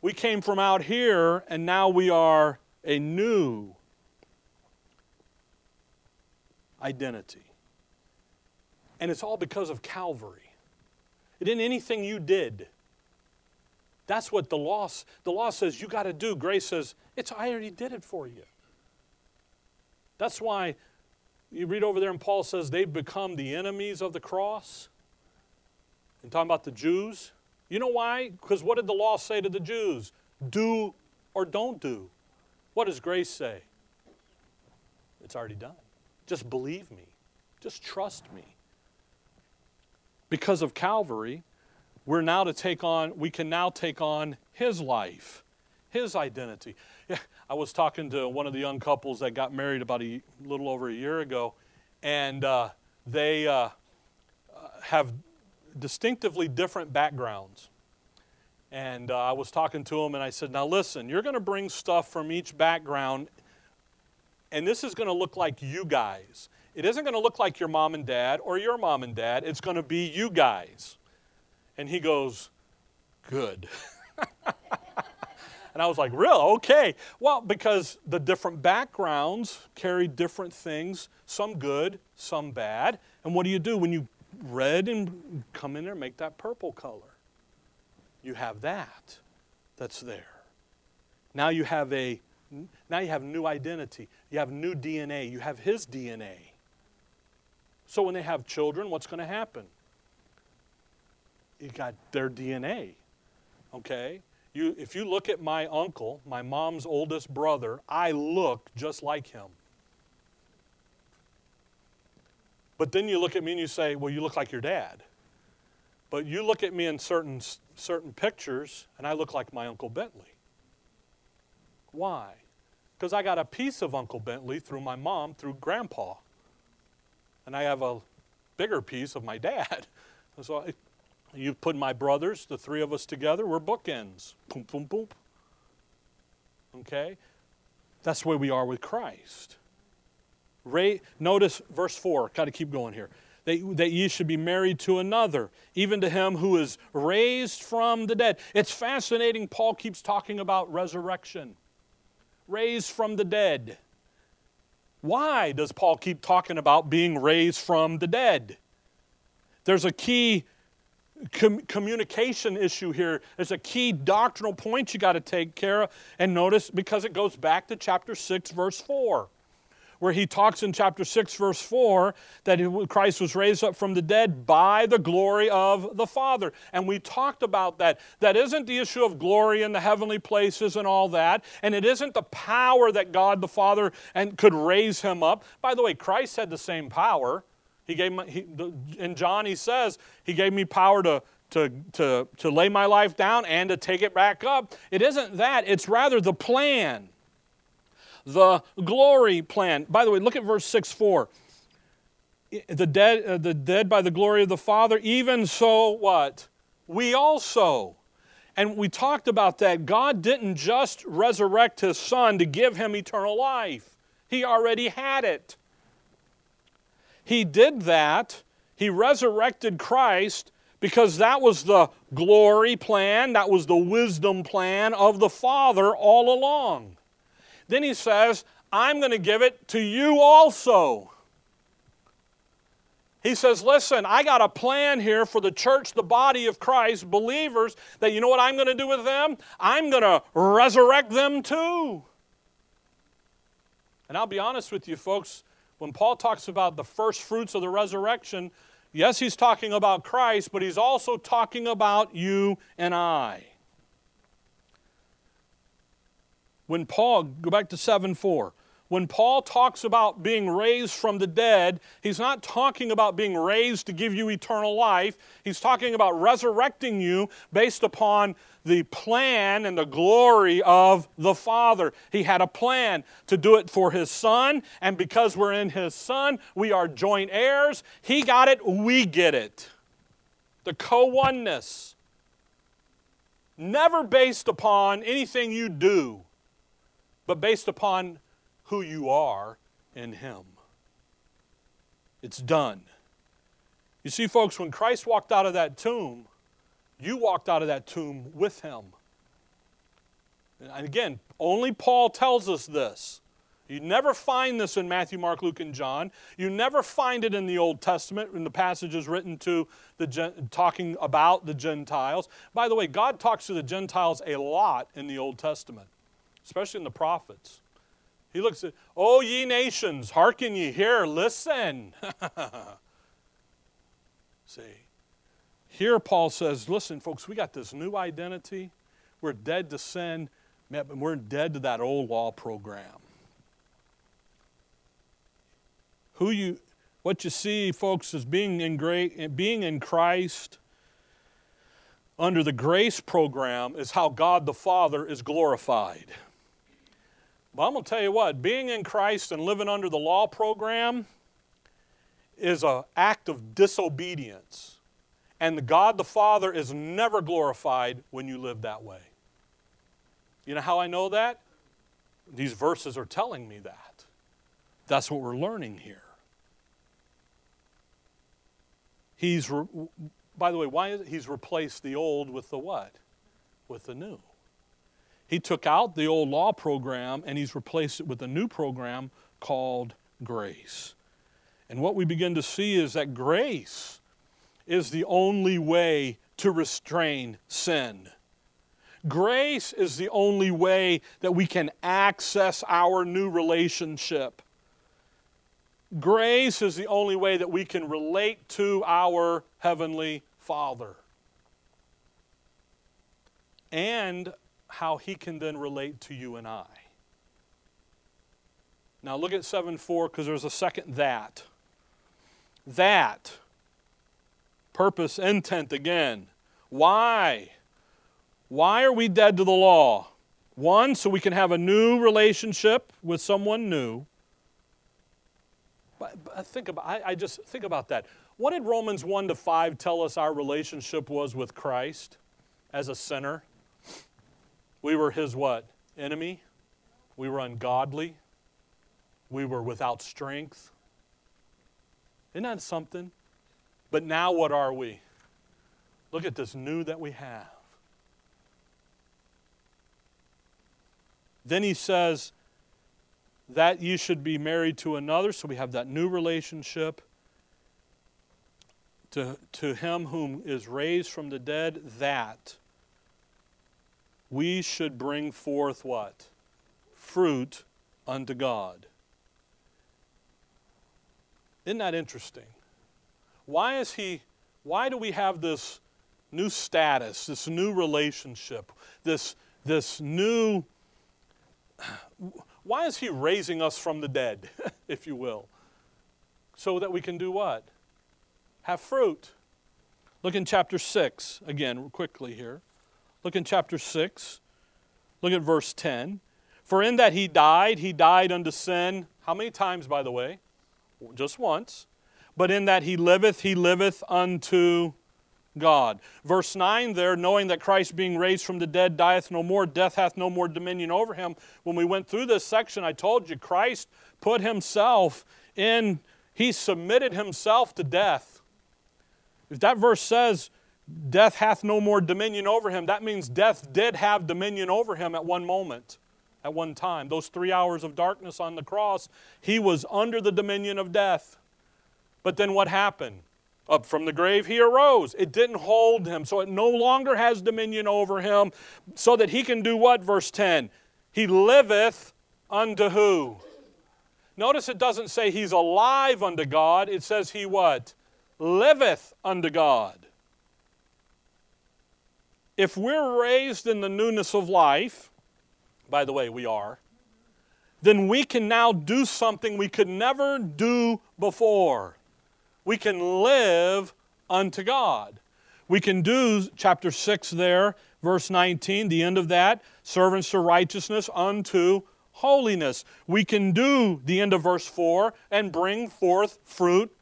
We came from out here, and now we are a new identity. And it's all because of Calvary. It isn't anything you did. That's what the law, the law says you got to do. Grace says, it's I already did it for you. That's why you read over there and Paul says they've become the enemies of the cross. And talking about the Jews. You know why? Because what did the law say to the Jews? Do or don't do. What does grace say? It's already done. Just believe me. Just trust me. Because of Calvary, we're now to take on, we can now take on his life, his identity. [LAUGHS] I was talking to one of the young couples that got married about a little over a year ago, and uh, they uh, have distinctively different backgrounds. And uh, I was talking to them and I said, Now listen, you're going to bring stuff from each background, and this is going to look like you guys. It isn't going to look like your mom and dad or your mom and dad. It's going to be you guys. And he goes, Good. [LAUGHS] and I was like, Real? Okay. Well, because the different backgrounds carry different things, some good, some bad. And what do you do when you red and come in there and make that purple color. You have that that's there. Now you have a now you have new identity. You have new DNA. You have his DNA. So when they have children, what's going to happen? You got their DNA. Okay? You, if you look at my uncle, my mom's oldest brother, I look just like him. But then you look at me and you say, well, you look like your dad. But you look at me in certain, certain pictures, and I look like my Uncle Bentley. Why? Because I got a piece of Uncle Bentley through my mom, through Grandpa. And I have a bigger piece of my dad. [LAUGHS] So I, you put my brothers, the three of us together, we're bookends. Boom, boom, boom. Okay? That's where we are with Christ. Ray, notice verse 4. Got to keep going here. That, that ye should be married to another, even to him who is raised from the dead. It's fascinating. Paul keeps talking about resurrection, raised from the dead. Why does Paul keep talking about being raised from the dead? There's a key com- communication issue here. There's a key doctrinal point you got to take care of. And notice, because it goes back to chapter 6, verse 4 where he talks in chapter 6, verse 4, that Christ was raised up from the dead by the glory of the Father. And we talked about that. That isn't the issue of glory in the heavenly places and all that, and it isn't the power that God the Father and could raise him up. By the way, Christ had the same power. He gave me, in John, he says, He gave me power to, to, to, to lay my life down and to take it back up. It isn't that, it's rather the plan the glory plan. By the way, look at verse 6 4. The dead, uh, the dead by the glory of the Father, even so what? We also. And we talked about that. God didn't just resurrect his son to give him eternal life, he already had it. He did that. He resurrected Christ because that was the glory plan, that was the wisdom plan of the Father all along. Then he says, I'm going to give it to you also. He says, Listen, I got a plan here for the church, the body of Christ, believers, that you know what I'm going to do with them? I'm going to resurrect them too. And I'll be honest with you, folks, when Paul talks about the first fruits of the resurrection, yes, he's talking about Christ, but he's also talking about you and I. When Paul, go back to 7 4 when Paul talks about being raised from the dead, he's not talking about being raised to give you eternal life. He's talking about resurrecting you based upon the plan and the glory of the Father. He had a plan to do it for His Son, and because we're in His Son, we are joint heirs. He got it, we get it. The co oneness. Never based upon anything you do, but based upon who you are in Him. It's done. You see, folks, when Christ walked out of that tomb, you walked out of that tomb with Him. And again, only Paul tells us this. You never find this in Matthew, Mark, Luke, and John. You never find it in the Old Testament in the passages written to the talking about the Gentiles. By the way, God talks to the Gentiles a lot in the Old Testament, especially in the prophets. He looks at, Oh, ye nations, hearken ye, here, listen. [LAUGHS] See, here Paul says, Listen, folks, we got this new identity. We're dead to sin, we're dead to that old law program. Who you, what you see, folks, is being in, great, being in Christ under the grace program is how God the Father is glorified. But I'm going to tell you what, being in Christ and living under the law program is an act of disobedience. And God the Father is never glorified when you live that way. You know how I know that? These verses are telling me that. That's what we're learning here. He's, re- by the way, why is it? he's replaced the old with the what? With the new. He took out the old law program and he's replaced it with a new program called grace. And what we begin to see is that grace is the only way to restrain sin. Grace is the only way that we can access our new relationship. Grace is the only way that we can relate to our Heavenly Father. And how he can then relate to you and I. Now look at 7 4 because there's a second that. That. Purpose, intent again. Why? Why are we dead to the law? One, so we can have a new relationship with someone new. But, but think about I, I just think about that. What did Romans 1 to 5 tell us our relationship was with Christ as a sinner? We were his what? Enemy. We were ungodly. We were without strength. Isn't that something? But now what are we? Look at this new that we have. Then he says that you should be married to another, so we have that new relationship. To, to him whom is raised from the dead, that we should bring forth what? Fruit unto God. Isn't that interesting? Why is he why do we have this new status, this new relationship, this this new why is he raising us from the dead, [LAUGHS] if you will? So that we can do what? Have fruit. Look in chapter 6 again quickly here. Look in chapter 6. Look at verse 10. For in that he died, he died unto sin. How many times, by the way? Just once. But in that he liveth, he liveth unto God. Verse 9 there, knowing that Christ being raised from the dead dieth no more, death hath no more dominion over him. When we went through this section, I told you Christ put himself in, he submitted himself to death. If that verse says death hath no more dominion over him. That means death did have dominion over him at one moment. at one time. Those three hours of darkness on the cross, he was under the dominion of death. But then what happened? Up from the grave he arose. It didn't hold him, so it no longer has dominion over him, so that he can do what? Verse 10 He liveth unto who? Notice it doesn't say he's alive unto God, it says he what? Liveth unto God. If we're raised in the newness of life, by the way, we are, then we can now do something we could never do before. We can live unto God. We can do chapter 6 there, verse 19, the end of that, servants to righteousness unto holiness. We can do the end of verse 4 and bring forth fruit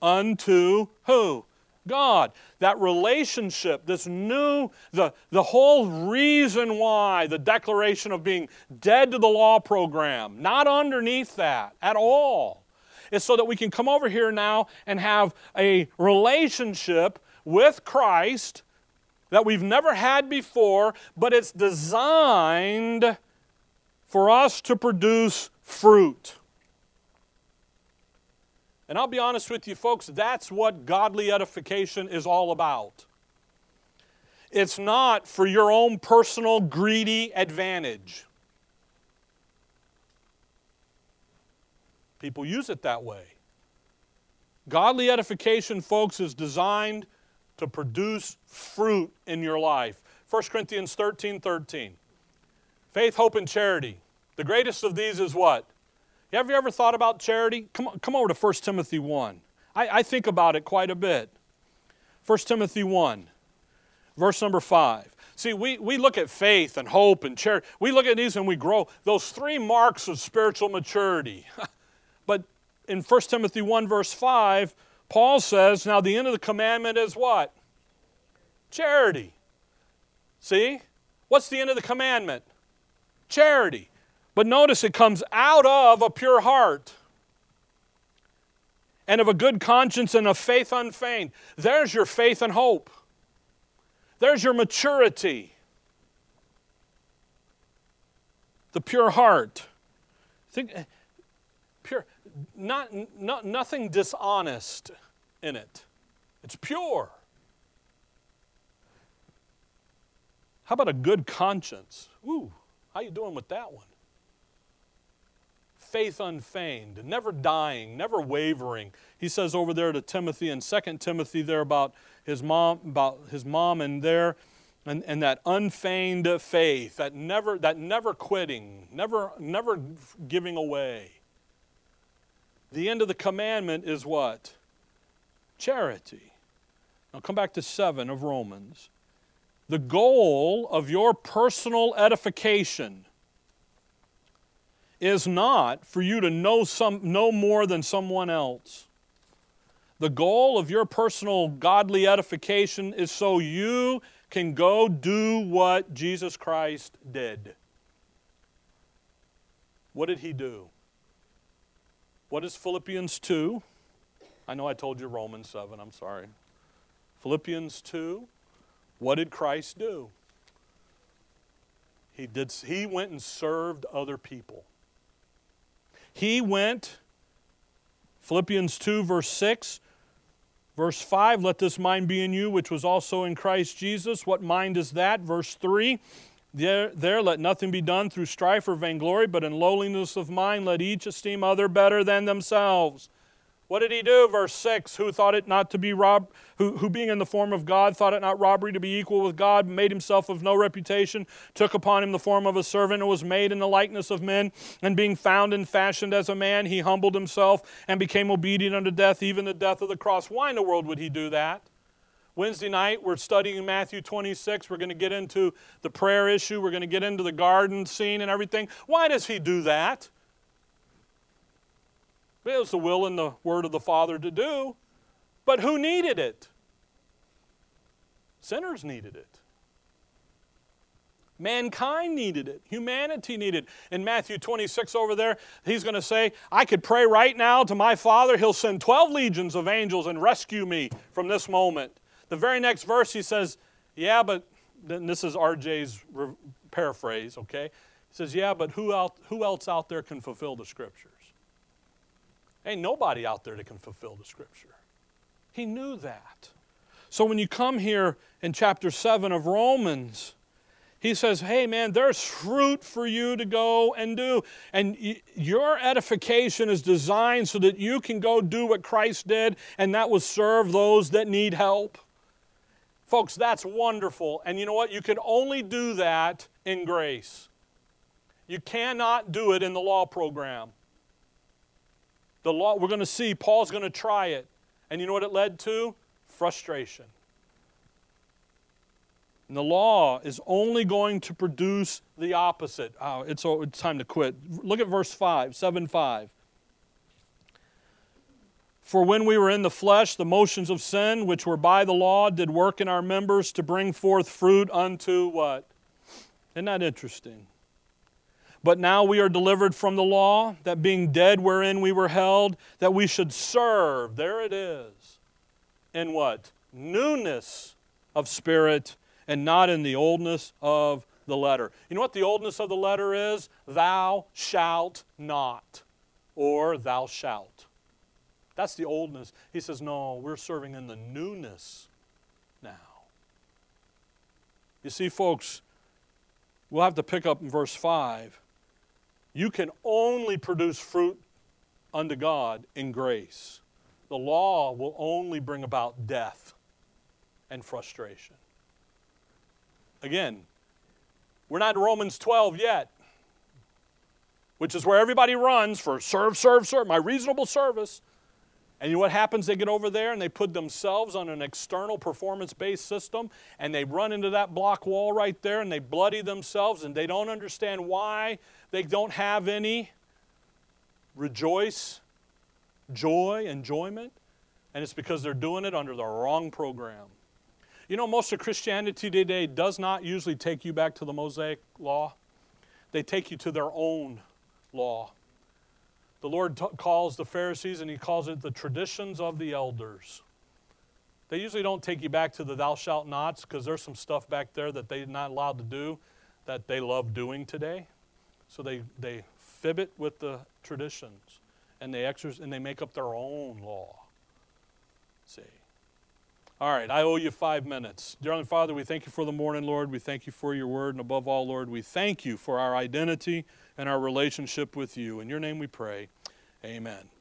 unto who? God. That relationship, this new, the, the whole reason why the declaration of being dead to the law program, not underneath that at all, is so that we can come over here now and have a relationship with Christ that we've never had before, but it's designed for us to produce fruit. And I'll be honest with you, folks, that's what godly edification is all about. It's not for your own personal greedy advantage. People use it that way. Godly edification, folks, is designed to produce fruit in your life. 1 Corinthians 13 13. Faith, hope, and charity. The greatest of these is what? Have you ever thought about charity? Come, come over to 1 Timothy 1. I, I think about it quite a bit. 1 Timothy 1, verse number 5. See, we, we look at faith and hope and charity. We look at these and we grow. Those three marks of spiritual maturity. [LAUGHS] but in 1 Timothy 1, verse 5, Paul says, Now the end of the commandment is what? Charity. See? What's the end of the commandment? Charity. But notice it comes out of a pure heart and of a good conscience and of faith unfeigned. There's your faith and hope. There's your maturity. The pure heart. Think eh, pure not, not nothing dishonest in it. It's pure. How about a good conscience? Ooh, how you doing with that one? Faith unfeigned, never dying, never wavering. He says over there to Timothy in 2 Timothy there about his mom, about his mom and there, and, and that unfeigned faith, that never, that never quitting, never, never giving away. The end of the commandment is what? Charity. Now come back to 7 of Romans. The goal of your personal edification is not for you to know, some, know more than someone else. The goal of your personal godly edification is so you can go do what Jesus Christ did. What did he do? What is Philippians 2? I know I told you Romans 7, I'm sorry. Philippians 2, what did Christ do? He, did, he went and served other people. He went, Philippians 2, verse 6, verse 5, let this mind be in you, which was also in Christ Jesus. What mind is that? Verse 3, there, there let nothing be done through strife or vainglory, but in lowliness of mind let each esteem other better than themselves. What did he do? Verse 6 Who thought it not to be rob, who, who being in the form of God, thought it not robbery to be equal with God, made himself of no reputation, took upon him the form of a servant, and was made in the likeness of men. And being found and fashioned as a man, he humbled himself and became obedient unto death, even the death of the cross. Why in the world would he do that? Wednesday night, we're studying Matthew 26. We're going to get into the prayer issue. We're going to get into the garden scene and everything. Why does he do that? It was the will and the word of the Father to do. But who needed it? Sinners needed it. Mankind needed it. Humanity needed it. In Matthew 26 over there, he's going to say, I could pray right now to my Father. He'll send 12 legions of angels and rescue me from this moment. The very next verse, he says, Yeah, but then this is RJ's paraphrase, okay? He says, Yeah, but who, out, who else out there can fulfill the scriptures? Ain't nobody out there that can fulfill the scripture. He knew that. So when you come here in chapter 7 of Romans, he says, Hey, man, there's fruit for you to go and do. And your edification is designed so that you can go do what Christ did, and that was serve those that need help. Folks, that's wonderful. And you know what? You can only do that in grace. You cannot do it in the law program. The law, we're going to see, Paul's going to try it. And you know what it led to? Frustration. And the law is only going to produce the opposite. Oh, it's, it's time to quit. Look at verse 5, 7 5. For when we were in the flesh, the motions of sin, which were by the law, did work in our members to bring forth fruit unto what? Isn't that interesting? But now we are delivered from the law, that being dead wherein we were held, that we should serve. There it is. In what? Newness of spirit and not in the oldness of the letter. You know what the oldness of the letter is? Thou shalt not, or thou shalt. That's the oldness. He says, no, we're serving in the newness now. You see, folks, we'll have to pick up in verse 5 you can only produce fruit unto God in grace. The law will only bring about death and frustration. Again, we're not in Romans 12 yet, which is where everybody runs for serve, serve, serve, my reasonable service. And you know what happens? They get over there and they put themselves on an external performance based system and they run into that block wall right there and they bloody themselves and they don't understand why they don't have any rejoice, joy, enjoyment. And it's because they're doing it under the wrong program. You know, most of Christianity today does not usually take you back to the Mosaic law, they take you to their own law. The Lord t- calls the Pharisees and he calls it the traditions of the elders. They usually don't take you back to the thou shalt nots because there's some stuff back there that they're not allowed to do that they love doing today. So they, they fib it with the traditions and they exercise and they make up their own law. See. All right, I owe you five minutes. Dear Father, we thank you for the morning, Lord. We thank you for your word. And above all, Lord, we thank you for our identity and our relationship with you. In your name we pray. Amen.